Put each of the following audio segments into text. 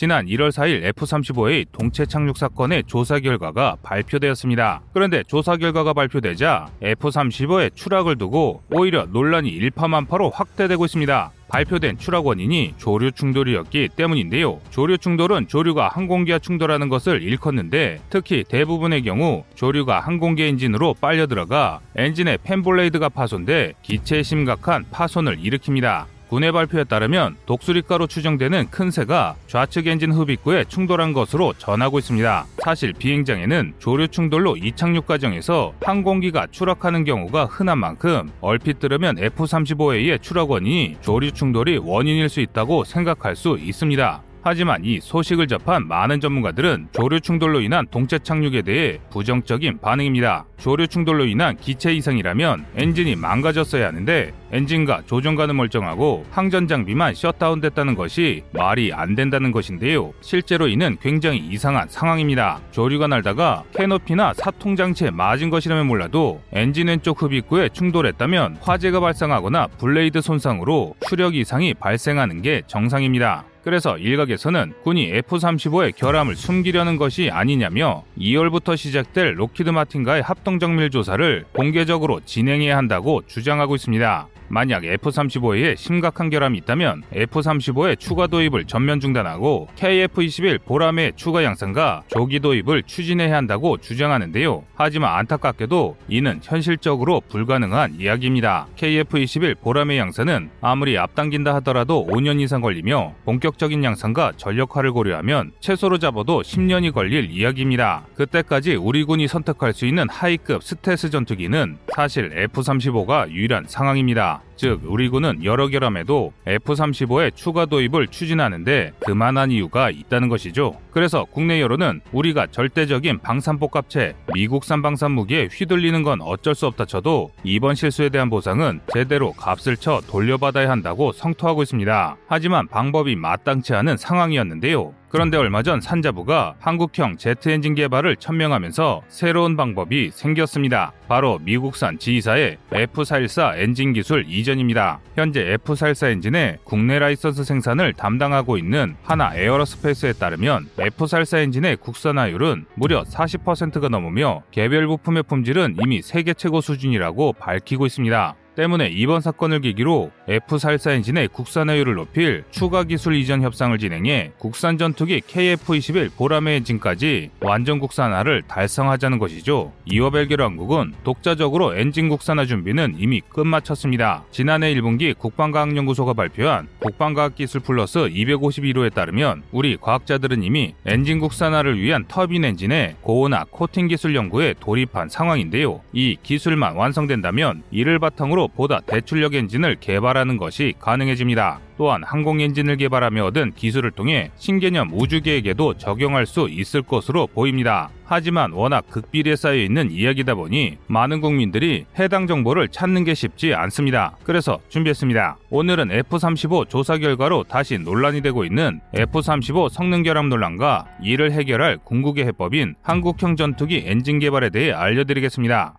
지난 1월 4일 F-35의 동체 착륙 사건의 조사 결과가 발표되었습니다. 그런데 조사 결과가 발표되자 F-35의 추락을 두고 오히려 논란이 일파만파로 확대되고 있습니다. 발표된 추락 원인이 조류 충돌이었기 때문인데요. 조류 충돌은 조류가 항공기와 충돌하는 것을 일컫는데 특히 대부분의 경우 조류가 항공기 엔진으로 빨려 들어가 엔진의 fan blade가 파손돼 기체에 심각한 파손을 일으킵니다. 군의 발표에 따르면 독수리로 추정되는 큰 새가 좌측 엔진 흡입구에 충돌한 것으로 전하고 있습니다. 사실 비행장에는 조류 충돌로 이착륙 과정에서 항공기가 추락하는 경우가 흔한 만큼 얼핏 들으면 F-35A의 추락 원인이 조류 충돌이 원인일 수 있다고 생각할 수 있습니다. 하지만 이 소식을 접한 많은 전문가들은 조류 충돌로 인한 동체 착륙에 대해 부정적인 반응입니다. 조류 충돌로 인한 기체 이상이라면 엔진이 망가졌어야 하는데 엔진과 조종간은 멀쩡하고 항전 장비만 셧다운됐다는 것이 말이 안 된다는 것인데요. 실제로 이는 굉장히 이상한 상황입니다. 조류가 날다가 캐노피나 사통 장치에 맞은 것이라면 몰라도 엔진 왼쪽 흡입구에 충돌했다면 화재가 발생하거나 blade 손상으로 추력 이상이 발생하는 게 정상입니다. 그래서 일각에서는 군이 F-35의 결함을 숨기려는 것이 아니냐며 2월부터 시작될 록히드 마틴과의 합동 정밀 조사를 공개적으로 진행해야 한다고 주장하고 있습니다. 만약 F-35에 심각한 결함이 있다면 F-35의 추가 도입을 전면 중단하고 KF-21 보람의 추가 양산과 조기 도입을 추진해야 한다고 주장하는데요. 하지만 안타깝게도 이는 현실적으로 불가능한 이야기입니다. KF-21 보람의 양산은 아무리 앞당긴다 하더라도 5년 이상 걸리며 본격 적인 양산과 전력화를 고려하면 최소로 잡아도 10년이 걸릴 이야기입니다. 그때까지 우리 군이 선택할 수 있는 하이급 스텔스 전투기는 사실 F-35가 유일한 상황입니다. 즉 우리 군은 여러 결함에도 F-35의 추가 도입을 추진하는데 그만한 이유가 있다는 것이죠. 그래서 국내 여론은 우리가 절대적인 방산복합체 미국산 방산 무기에 휘둘리는 건 어쩔 수 없다 쳐도 이번 실수에 대한 보상은 제대로 값을 쳐 돌려받아야 한다고 성토하고 있습니다. 하지만 방법이 마땅치 않은 상황이었는데요. 그런데 얼마 전 산자부가 한국형 제트 엔진 개발을 천명하면서 새로운 방법이 생겼습니다. 바로 미국산 GE사의 F414 엔진 기술 이전입니다. 현재 F414 엔진의 국내 라이선스 생산을 담당하고 있는 한화 에어로스페이스에 따르면 F414 엔진의 국산화율은 무려 40%가 넘으며 개별 부품의 품질은 이미 세계 최고 수준이라고 밝히고 있습니다. 때문에 이번 사건을 계기로 F414 엔진의 국산화율을 높일 추가 기술 이전 협상을 진행해 국산 전투기 KF-21 보라매 엔진까지 완전 국산화를 달성하자는 것이죠. 이와 별개로 한국은 독자적으로 엔진 국산화 준비는 이미 끝마쳤습니다. 지난해 1분기 국방과학연구소가 발표한 국방과학기술 플러스 251호에 따르면 우리 과학자들은 이미 엔진 국산화를 위한 터빈 엔진의 고온화 코팅 기술 연구에 돌입한 상황인데요. 이 기술만 완성된다면 이를 바탕으로 보다 대출력 엔진을 개발하는 것이 가능해집니다. 또한 항공 엔진을 개발하며 얻은 기술을 통해 신개념 우주계획에도 적용할 수 있을 것으로 보입니다. 하지만 워낙 극비리에 쌓여 있는 이야기다 보니 많은 국민들이 해당 정보를 찾는 게 쉽지 않습니다. 그래서 준비했습니다. 오늘은 F-35 조사 결과로 다시 논란이 되고 있는 F-35 성능 결함 논란과 이를 해결할 궁극의 해법인 한국형 전투기 엔진 개발에 대해 알려드리겠습니다.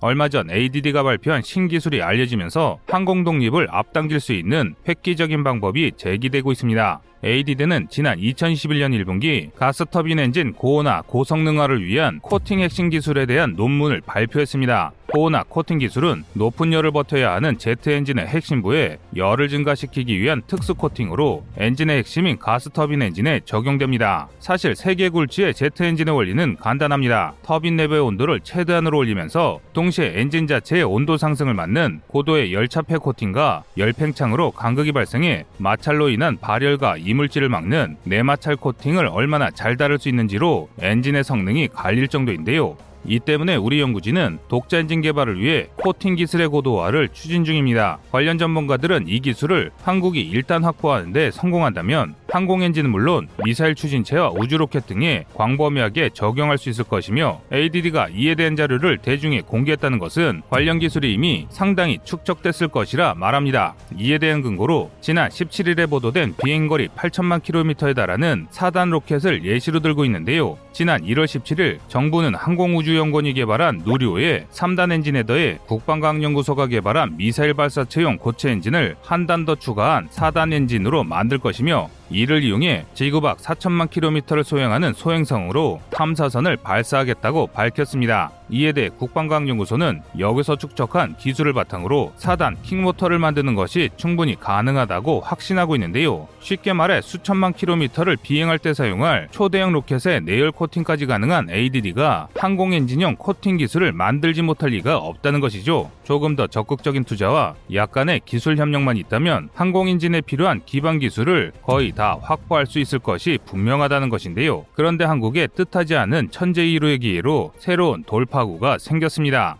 얼마 전 ADD가 발표한 신기술이 알려지면서 항공 독립을 앞당길 수 있는 획기적인 방법이 제기되고 있습니다. ADD는 지난 2021년 1분기 가스터빈 엔진 고온화 고성능화를 위한 코팅 핵심 기술에 대한 논문을 발표했습니다. 고온화 코팅 기술은 높은 열을 버텨야 하는 제트 엔진의 핵심부에 열을 증가시키기 위한 특수 코팅으로 엔진의 핵심인 가스터빈 엔진에 적용됩니다. 사실 세계 굴지의 제트 엔진의 원리는 간단합니다. 터빈 내부의 온도를 최대한으로 올리면서 동시에 엔진 자체의 온도 상승을 막는 고도의 열차폐 코팅과 열팽창으로 간극이 발생해 마찰로 인한 발열과 이물질을 막는 내마찰 코팅을 얼마나 잘 다룰 수 있는지로 엔진의 성능이 갈릴 정도인데요. 이 때문에 우리 연구진은 독자 엔진 개발을 위해 코팅 기술의 고도화를 추진 중입니다. 관련 전문가들은 이 기술을 한국이 일단 확보하는데 성공한다면 항공 엔진은 물론 미사일 추진체와 우주 로켓 등에 광범위하게 적용할 수 있을 것이며 ADD가 이에 대한 자료를 대중에 공개했다는 것은 관련 기술이 이미 상당히 축적됐을 것이라 말합니다. 이에 대한 근거로 지난 17일에 보도된 비행거리 8천만 킬로미터에 달하는 4단 로켓을 예시로 들고 있는데요. 지난 1월 17일 정부는 항공우주연구원이 개발한 누리호의 3단 엔진에 더해 국방과학연구소가 개발한 미사일 발사체용 고체 엔진을 한 단 더 추가한 4단 엔진으로 만들 것이며 이를 이용해 지구 밖 4천만 킬로미터를 소행하는 소행성으로 탐사선을 발사하겠다고 밝혔습니다. 이에 대해 국방과학연구소는 여기서 축적한 기술을 바탕으로 4단 kick motor를 만드는 것이 충분히 가능하다고 확신하고 있는데요. 쉽게 말해 수천만 킬로미터를 비행할 때 사용할 초대형 로켓의 내열 코팅까지 가능한 ADD가 항공 엔진용 코팅 기술을 만들지 못할 리가 없다는 것이죠. 조금 더 적극적인 투자와 약간의 기술 협력만 있다면 항공 엔진에 필요한 기반 기술을 거의 다 확보할 수 있을 것이 분명하다는 것인데요. 그런데 한국의 뜻하지 않은 천재이루의 기회로 새로운 돌파구가 생겼습니다.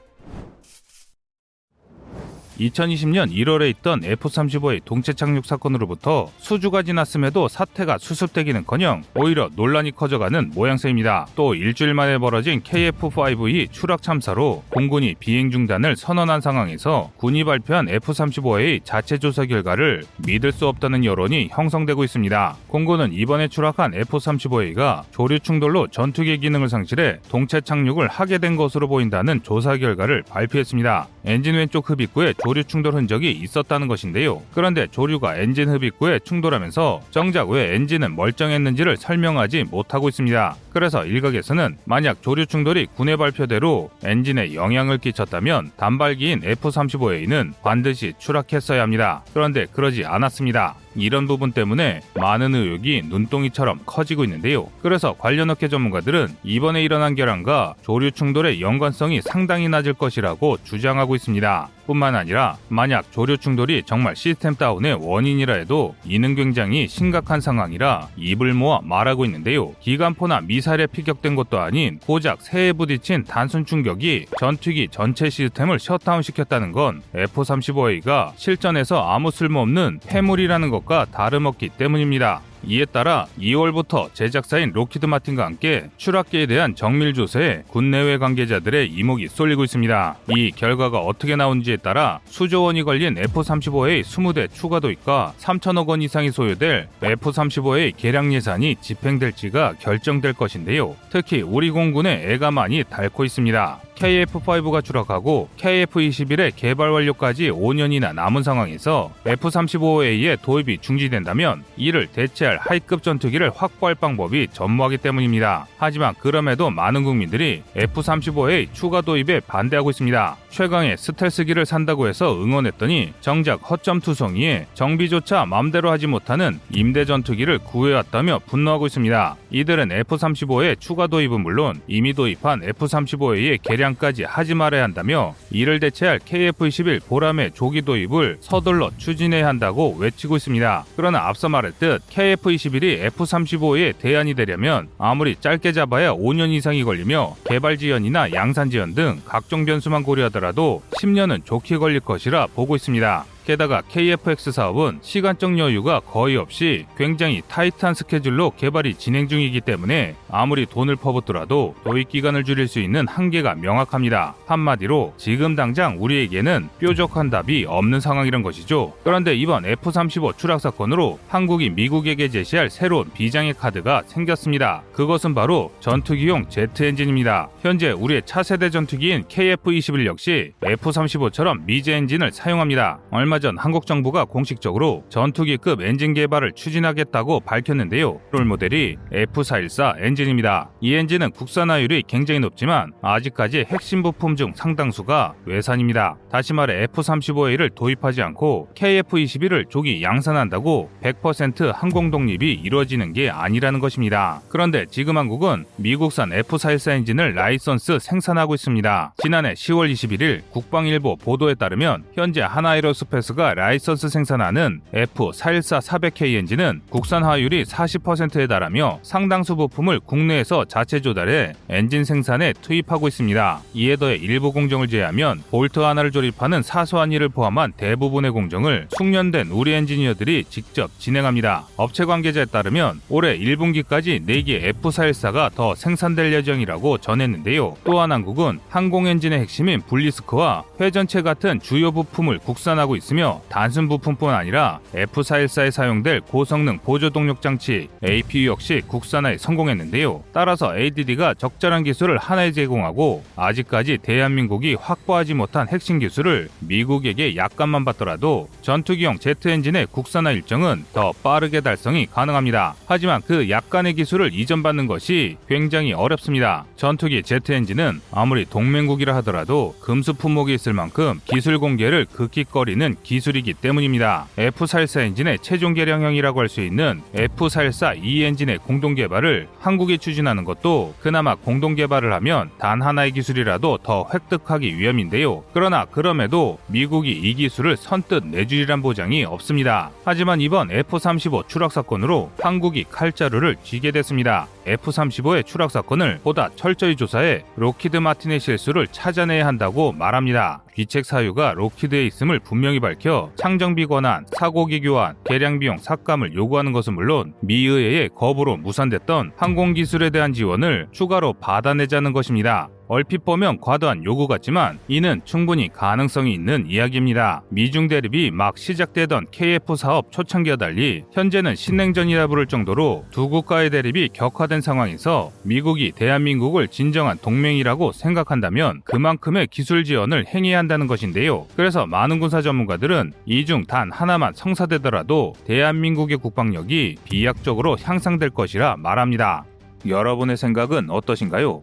2020년 1월에 있던 F-35의 동체 착륙 사건으로부터 수주가 지났음에도 사태가 수습되기는커녕 오히려 논란이 커져가는 모양새입니다. 또 일주일 만에 벌어진 KF-5E 추락 참사로 공군이 비행 중단을 선언한 상황에서 군이 발표한 F-35의 자체 조사 결과를 믿을 수 없다는 여론이 형성되고 있습니다. 공군은 이번에 추락한 F-35A가 조류 충돌로 전투기 기능을 상실해 동체 착륙을 하게 된 것으로 보인다는 조사 결과를 발표했습니다. 엔진 왼쪽 흡입구에 조류 충돌 흔적이 있었다는 것인데요. 그런데 조류가 엔진 흡입구에 충돌하면서 정작 왜 엔진은 멀쩡했는지를 설명하지 못하고 있습니다. 그래서 일각에서는 만약 조류 충돌이 군의 발표대로 엔진에 영향을 끼쳤다면 단발기인 F-35A는 반드시 추락했어야 합니다. 그런데 그러지 않았습니다. 이런 부분 때문에 많은 의혹이 눈덩이처럼 커지고 있는데요. 그래서 관련 업계 전문가들은 이번에 일어난 결함과 조류 충돌의 연관성이 상당히 낮을 것이라고 주장하고 있습니다. 뿐만 아니라 만약 조류 충돌이 정말 시스템 다운의 원인이라 해도 이는 굉장히 심각한 상황이라 입을 모아 말하고 있는데요. 기관포나 미사일에 피격된 것도 아닌 고작 새에 부딪힌 단순 충격이 전투기 전체 시스템을 셧다운 시켰다는 건 F-35A가 실전에서 아무 쓸모없는 폐물이라는 것과 다름없기 때문입니다. 이에 따라 2월부터 제작사인 록히드 마틴과 함께 추락기에 대한 정밀 조사에 국내외 관계자들의 이목이 쏠리고 있습니다. 이 결과가 어떻게 나오는지에 따라 수조 원이 걸린 F-35의 20대 추가 도입과 3천억 원 이상이 소요될 F-35의 개량 예산이 집행될지가 결정될 것인데요. 특히 우리 공군의 애가 많이 닳고 있습니다. KF-5가 추락하고 KF-21의 개발 완료까지 5년이나 남은 상황에서 F-35A의 도입이 중지된다면 이를 대체할 하이급 전투기를 확보할 방법이 전무하기 때문입니다. 하지만 그럼에도 많은 국민들이 F-35A 추가 도입에 반대하고 있습니다. 최강의 스텔스기를 산다고 해서 응원했더니 정작 허점 투성이에 정비조차 마음대로 하지 못하는 임대 전투기를 구해왔다며 분노하고 있습니다. 이들은 F-35의 추가 도입은 물론 이미 도입한 F-35A의 개량 개량까지 하지 말아야 한다며 이를 대체할 KF-21 보람의 조기 도입을 서둘러 추진해야 한다고 외치고 있습니다. 그러나 앞서 말했듯 KF-21이 F-35의 대안이 되려면 아무리 짧게 잡아야 5년 이상이 걸리며 개발 지연이나 양산 지연 등 각종 변수만 고려하더라도 10년은 족히 걸릴 것이라 보고 있습니다. 게다가 KFX 사업은 시간적 여유가 거의 없이 굉장히 타이트한 스케줄로 개발이 진행 중이기 때문에 아무리 돈을 퍼붓더라도 도입 기간을 줄일 수 있는 한계가 명확합니다. 한마디로 지금 당장 우리에게는 뾰족한 답이 없는 상황이란 것이죠. 그런데 이번 F-35 추락 사건으로 한국이 미국에게 제시할 새로운 비장의 카드가 생겼습니다. 그것은 바로 전투기용 제트 엔진입니다. 현재 우리의 차세대 전투기인 KF-21 역시 F-35처럼 미제 엔진을 사용합니다. 얼마 얼마 전 한국 정부가 공식적으로 전투기급 엔진 개발을 추진하겠다고 밝혔는데요. 롤 모델이 F414 엔진입니다. 이 엔진은 국산화율이 굉장히 높지만 아직까지 핵심 부품 중 상당수가 외산입니다. 다시 말해 F-35A를 도입하지 않고 KF-21을 조기 양산한다고 100% 항공 독립이 이루어지는 게 아니라는 것입니다. 그런데 지금 한국은 미국산 F414 엔진을 라이선스 생산하고 있습니다. 지난해 10월 21일 국방일보 보도에 따르면 현재 한화에어로스페이스가 라이선스 생산하는 F414 400K 엔진은 국산화율이 40%에 달하며 상당수 부품을 국내에서 자체 조달해 엔진 생산에 투입하고 있습니다. 이에 더해 일부 공정을 제외하면 볼트 하나를 조립하는 사소한 일을 포함한 대부분의 공정을 숙련된 우리 엔지니어들이 직접 진행합니다. 업체 관계자에 따르면 올해 1분기까지 4개 F414가 더 생산될 예정이라고 전했는데요. 또한 한국은 항공 엔진의 핵심인 blisk와 회전체 같은 주요 부품을 국산화하고 있으며 단순 부품뿐 아니라 F414에 사용될 고성능 보조 동력 장치 APU 역시 국산화에 성공했는데요. 따라서 ADD가 적절한 기술을 한화에 제공하고 아직까지 대한민국이 확보하지 못한 핵심 기술을 미국에게 약간만 받더라도 전투기용 제트 엔진의 국산화 일정은 더 빠르게 달성이 가능합니다. 하지만 그 약간의 기술을 이전받는 것이 굉장히 어렵습니다. 전투기 제트 엔진은 아무리 동맹국이라 하더라도 금수 품목이 있을 만큼 기술 공개를 극히꺼리는 기술이기 때문입니다. F414 엔진의 최종 개량형이라고 할 수 있는 F414E 엔진의 공동 개발을 한국이 추진하는 것도 그나마 공동 개발을 하면 단 하나의 기술이라도 더 획득하기 위함인데요. 그러나 그럼에도 미국이 이 기술을 선뜻 내주리란 보장이 없습니다. 하지만 이번 F-35 추락 사건으로 한국이 칼자루를 쥐게 됐습니다. F-35의 추락 사건을 보다 철저히 조사해 록히드 마틴의 실수를 찾아내야 한다고 말합니다. 귀책 사유가 록히드에 있음을 분명히 밝혀 창정비 권한, 사고기 교환, 개량 비용 삭감을 요구하는 것은 물론 미 의회의 거부로 무산됐던 항공기술에 대한 지원을 추가로 받아내자는 것입니다. 얼핏 보면 과도한 요구 같지만 이는 충분히 가능성이 있는 이야기입니다. 미중 대립이 막 시작되던 KF 사업 초창기와 달리 현재는 신냉전이라 부를 정도로 두 국가의 대립이 격화된 상황에서 미국이 대한민국을 진정한 동맹이라고 생각한다면 그만큼의 기술 지원을 행해야 한다는 것인데요. 그래서 많은 군사 전문가들은 이 중 단 하나만 성사되더라도 대한민국의 국방력이 비약적으로 향상될 것이라 말합니다. 여러분의 생각은 어떠신가요?